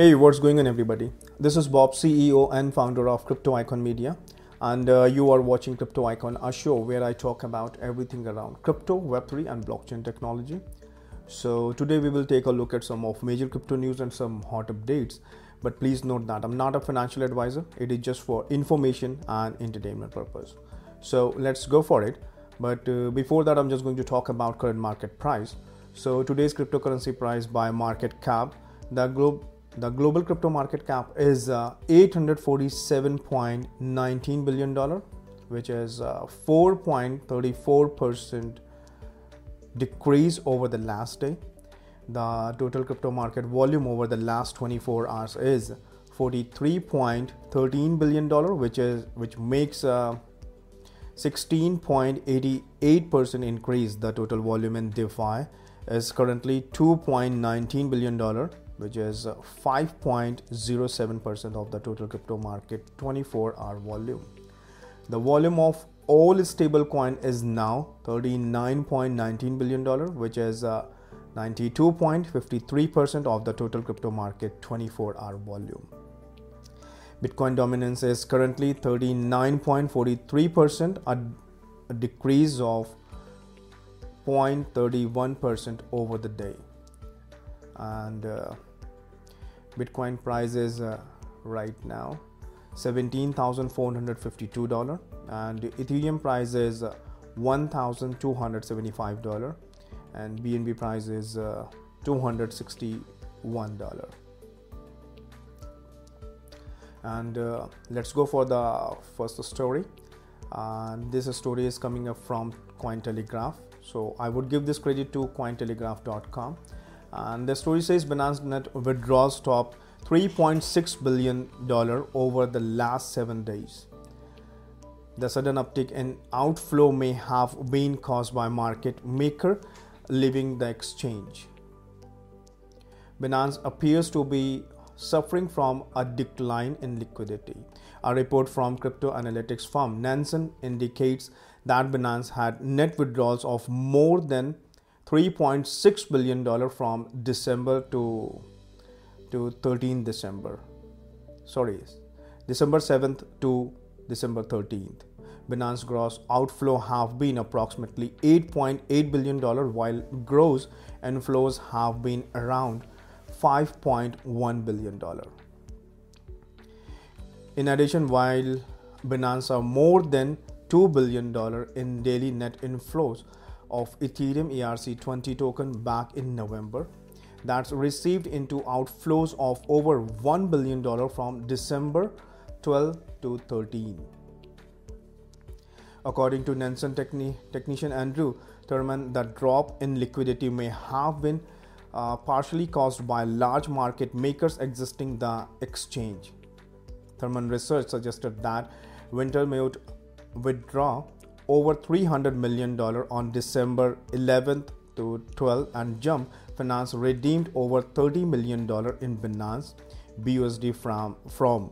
Hey, what's going on, everybody? This is Bob, CEO and founder of Crypto Ikon Media, and uh, you are watching Crypto Ikon, a show where I talk about everything around crypto, Web3, and blockchain technology. So, today we will take a look at some of major crypto news and some hot updates. But please note that I'm not a financial advisor, it is just for information and entertainment purpose. So, let's go for it. But uh, before that, I'm just going to talk about current market price. So, today's cryptocurrency price by market cap, the globe the global crypto market cap is uh, 847.19 billion dollar which is uh, 4.34% decrease over the last day. The total crypto market volume over the last 24 hours is 43.13 billion dollar which is which makes a 16.88% increase. The total volume in defi is currently 2.19 billion dollar which is 5.07% of the total crypto market 24 hour volume. The volume of all stablecoin is now 39.19 billion dollar which is 92.53% of the total crypto market 24 hour volume. Bitcoin dominance is currently 39.43%, a, a decrease of 0.31% over the day. And uh, Bitcoin price is uh, right now $17,452 and Ethereum price is uh, $1,275 and BNB price is uh, $261 and uh, let's go for the first story. And this story is coming up from Cointelegraph. So I would give this credit to cointelegraph.com and the story says Binance Net withdrawals top 3.6 billion dollar over the last 7 days. The sudden uptick in outflow may have been caused by market maker leaving the exchange. Binance appears to be suffering from a decline in liquidity. A report from crypto analytics firm Nansen indicates that Binance had net withdrawals of more than 3.6 billion dollar from December to to 13 December. Sorry, December 7th to December 13th. Binance gross outflow have been approximately 8.8 billion dollar while gross inflows have been around 5.1 billion dollar. In addition, while Binance are more than 2 billion dollar in daily net inflows, of Ethereum ERC20 token back in November that's received into outflows of over $1 billion from December 12 to 13. According to Nansen techni- technician Andrew Thurman, the drop in liquidity may have been uh, partially caused by large market makers exiting the exchange. Thurman research suggested that Wintermute withdraw over 300 million dollar on December 11th to 12 and Jump Finance redeemed over 30 million dollar in Binance BUSD from from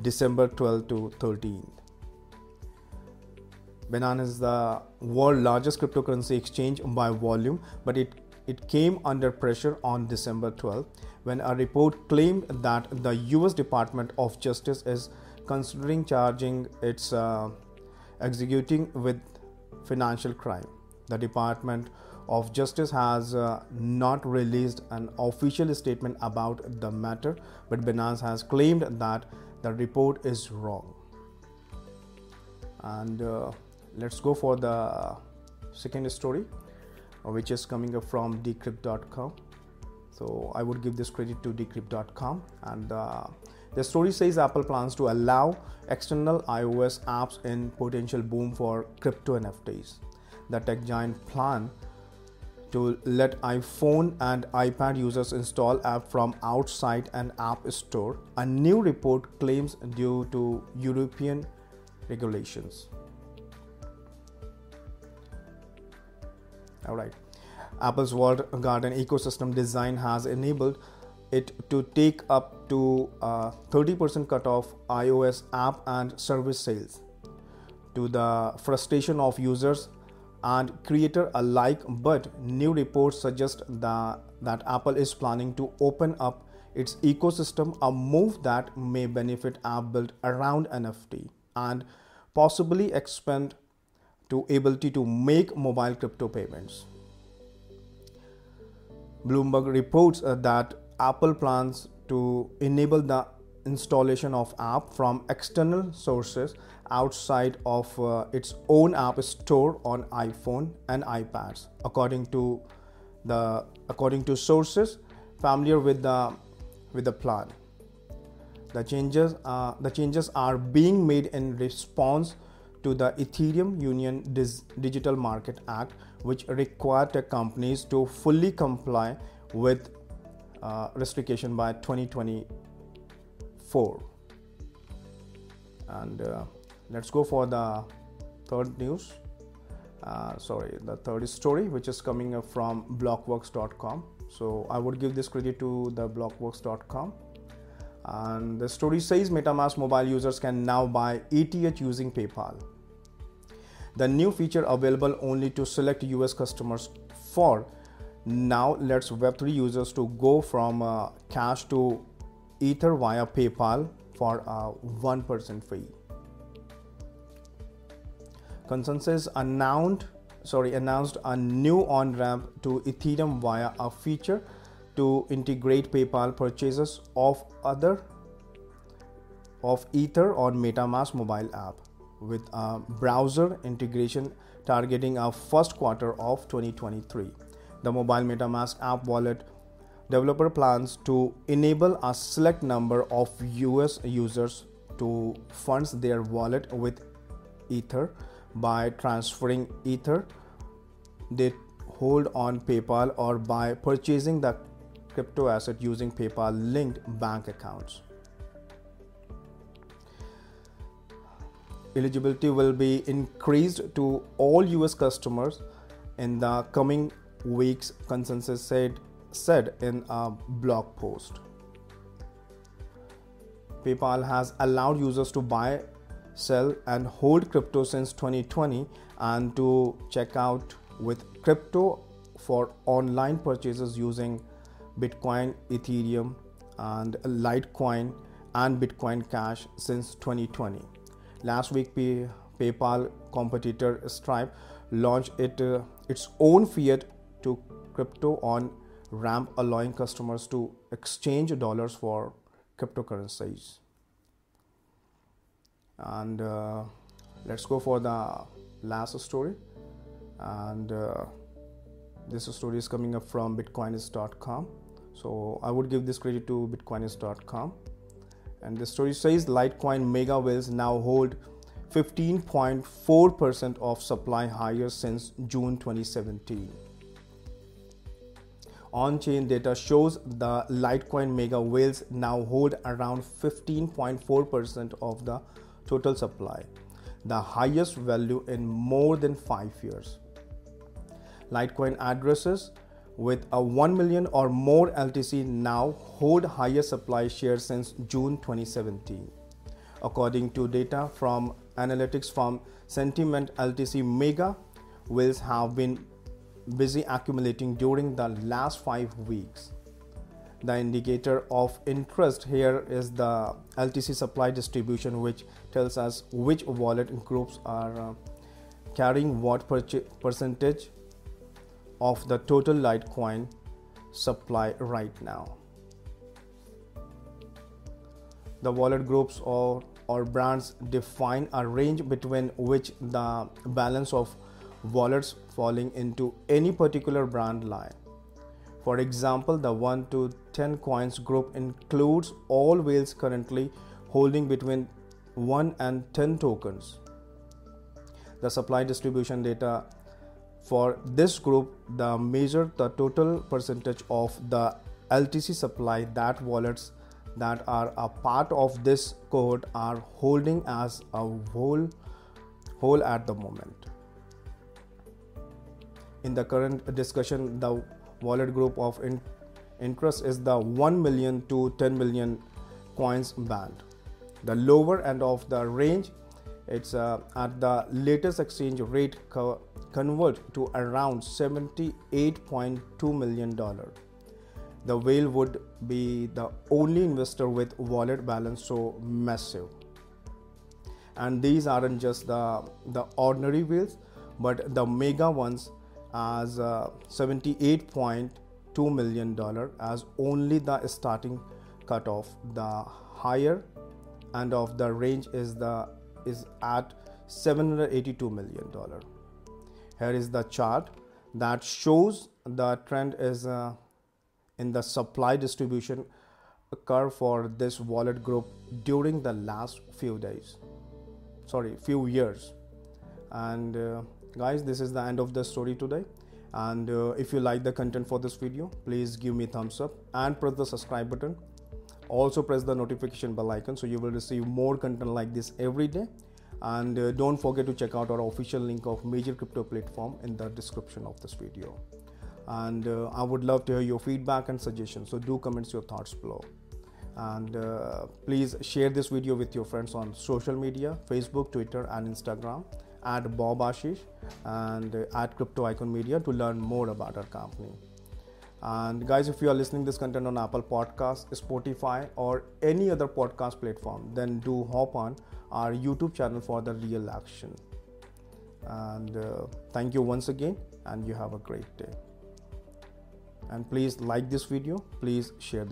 December 12 to 13th. Binance is the world largest cryptocurrency exchange by volume, but it it came under pressure on December 12 when a report claimed that the US Department of Justice is considering charging its uh, executing with financial crime. The Department of Justice has uh, not released an official statement about the matter, but Binance has claimed that the report is wrong. And uh, let's go for the second story, which is coming up from decrypt.com. So I would give this credit to decrypt.com and uh, the story says Apple plans to allow external iOS apps in potential boom for crypto NFTs. The tech giant plan to let iPhone and iPad users install app from outside an app store. A new report claims due to European regulations. All right. Apple's walled garden ecosystem design has enabled it to take up to uh, 30% cut off iOS app and service sales to the frustration of users and creator alike but new reports suggest that, that apple is planning to open up its ecosystem, a move that may benefit app built around NFT and possibly expand to ability to make mobile crypto payments. Bloomberg reports uh, that Apple plans to enable the installation of app from external sources outside of uh, its own app store on iPhone and iPads. According to the according to sources familiar with the with the plan. The changes uh, the changes are being made in response to the European Union Digital Market Act which required companies to fully comply with uh, restriction by 2024 and uh, let's go for the third news. Uh, sorry the third story which is coming from blockworks.com so i would give this credit to the blockworks.com and the story says metamask mobile users can now buy eth using paypal. The new feature available only to select us customers for now lets web3 users to go from uh, cash to ether via paypal for a 1% fee ConsenSys announced sorry announced a new on-ramp to Ethereum via a feature to integrate PayPal purchases of other of Ether on MetaMask mobile app with a browser integration targeting our first quarter of 2023. The mobile MetaMask app wallet developer plans to enable a select number of US users to fund their wallet with Ether by transferring Ether they hold on PayPal or by purchasing the crypto asset using PayPal linked bank accounts. Eligibility will be increased to all US customers in the coming weeks, ConsenSys said, said in a blog post. PayPal has allowed users to buy sell, and hold crypto since 2020 and to check out with crypto for online purchases using Bitcoin, Ethereum, and Litecoin and Bitcoin Cash since 2020. Last week, Pay- PayPal competitor Stripe launched it, uh, its own fiat to crypto on Ramp, allowing customers to exchange dollars for cryptocurrencies. And uh, let's go for the last story. And uh, this story is coming up from bitcoinist.com so i would give this credit to bitcoinist.com and the story says litecoin mega whales now hold 15.4% of supply higher since june 2017 on-chain data shows the litecoin mega whales now hold around 15.4% of the total supply, the highest value in more than 5 years. Litecoin addresses with a 1 million or more LTC now hold higher supply share since June 2017. According to data from analytics firm Santiment LTC Mega, whales have been busy accumulating during the last 5 weeks the indicator of interest here is the LTC supply distribution, which tells us which wallet groups are uh, carrying what percentage of the total Litecoin supply right now. The wallet groups or, or brands define a range between which the balance of wallets falling into any particular brand line. For example, the 1 to 10 coins group includes all whales currently holding between 1 and 10 tokens. The supply distribution data for this group the measure the total percentage of the LTC supply that wallets that are a part of this cohort are holding as a whole whole at the moment. In the current discussion, the wallet group of in- interest is the 1 million to 10 million coins band. The lower end of the range, it's uh, at the latest exchange rate co- convert to around 78.2 million dollar. the whale would be the only investor with wallet balance so massive and these aren't just the the ordinary whales but the mega ones as uh, 78.2 million dollar as only the starting cutoff. The higher end of the range is the is at 782 million dollar. Here is the chart that shows the trend is uh, in the supply distribution curve for this wallet group during the last few days sorry few years. And uh, guys this is the end of the story today. And uh, if you like the content for this video please give me thumbs up and press the subscribe button. Also press the notification bell icon so you will receive more content like this every day. And uh, don't forget to check out our official link of major crypto platform in the description of this video. And uh, i would love to hear your feedback and suggestions so do comment your thoughts below. And uh, please share this video with your friends on social media facebook twitter and instagram at bob ashish and uh, at crypto ikon media to learn more about our company. And guys if you are listening this content on apple podcast spotify or any other podcast platform then do hop on our youtube channel for the real action. And uh, thank you once again and you have a great day. And please like this video please share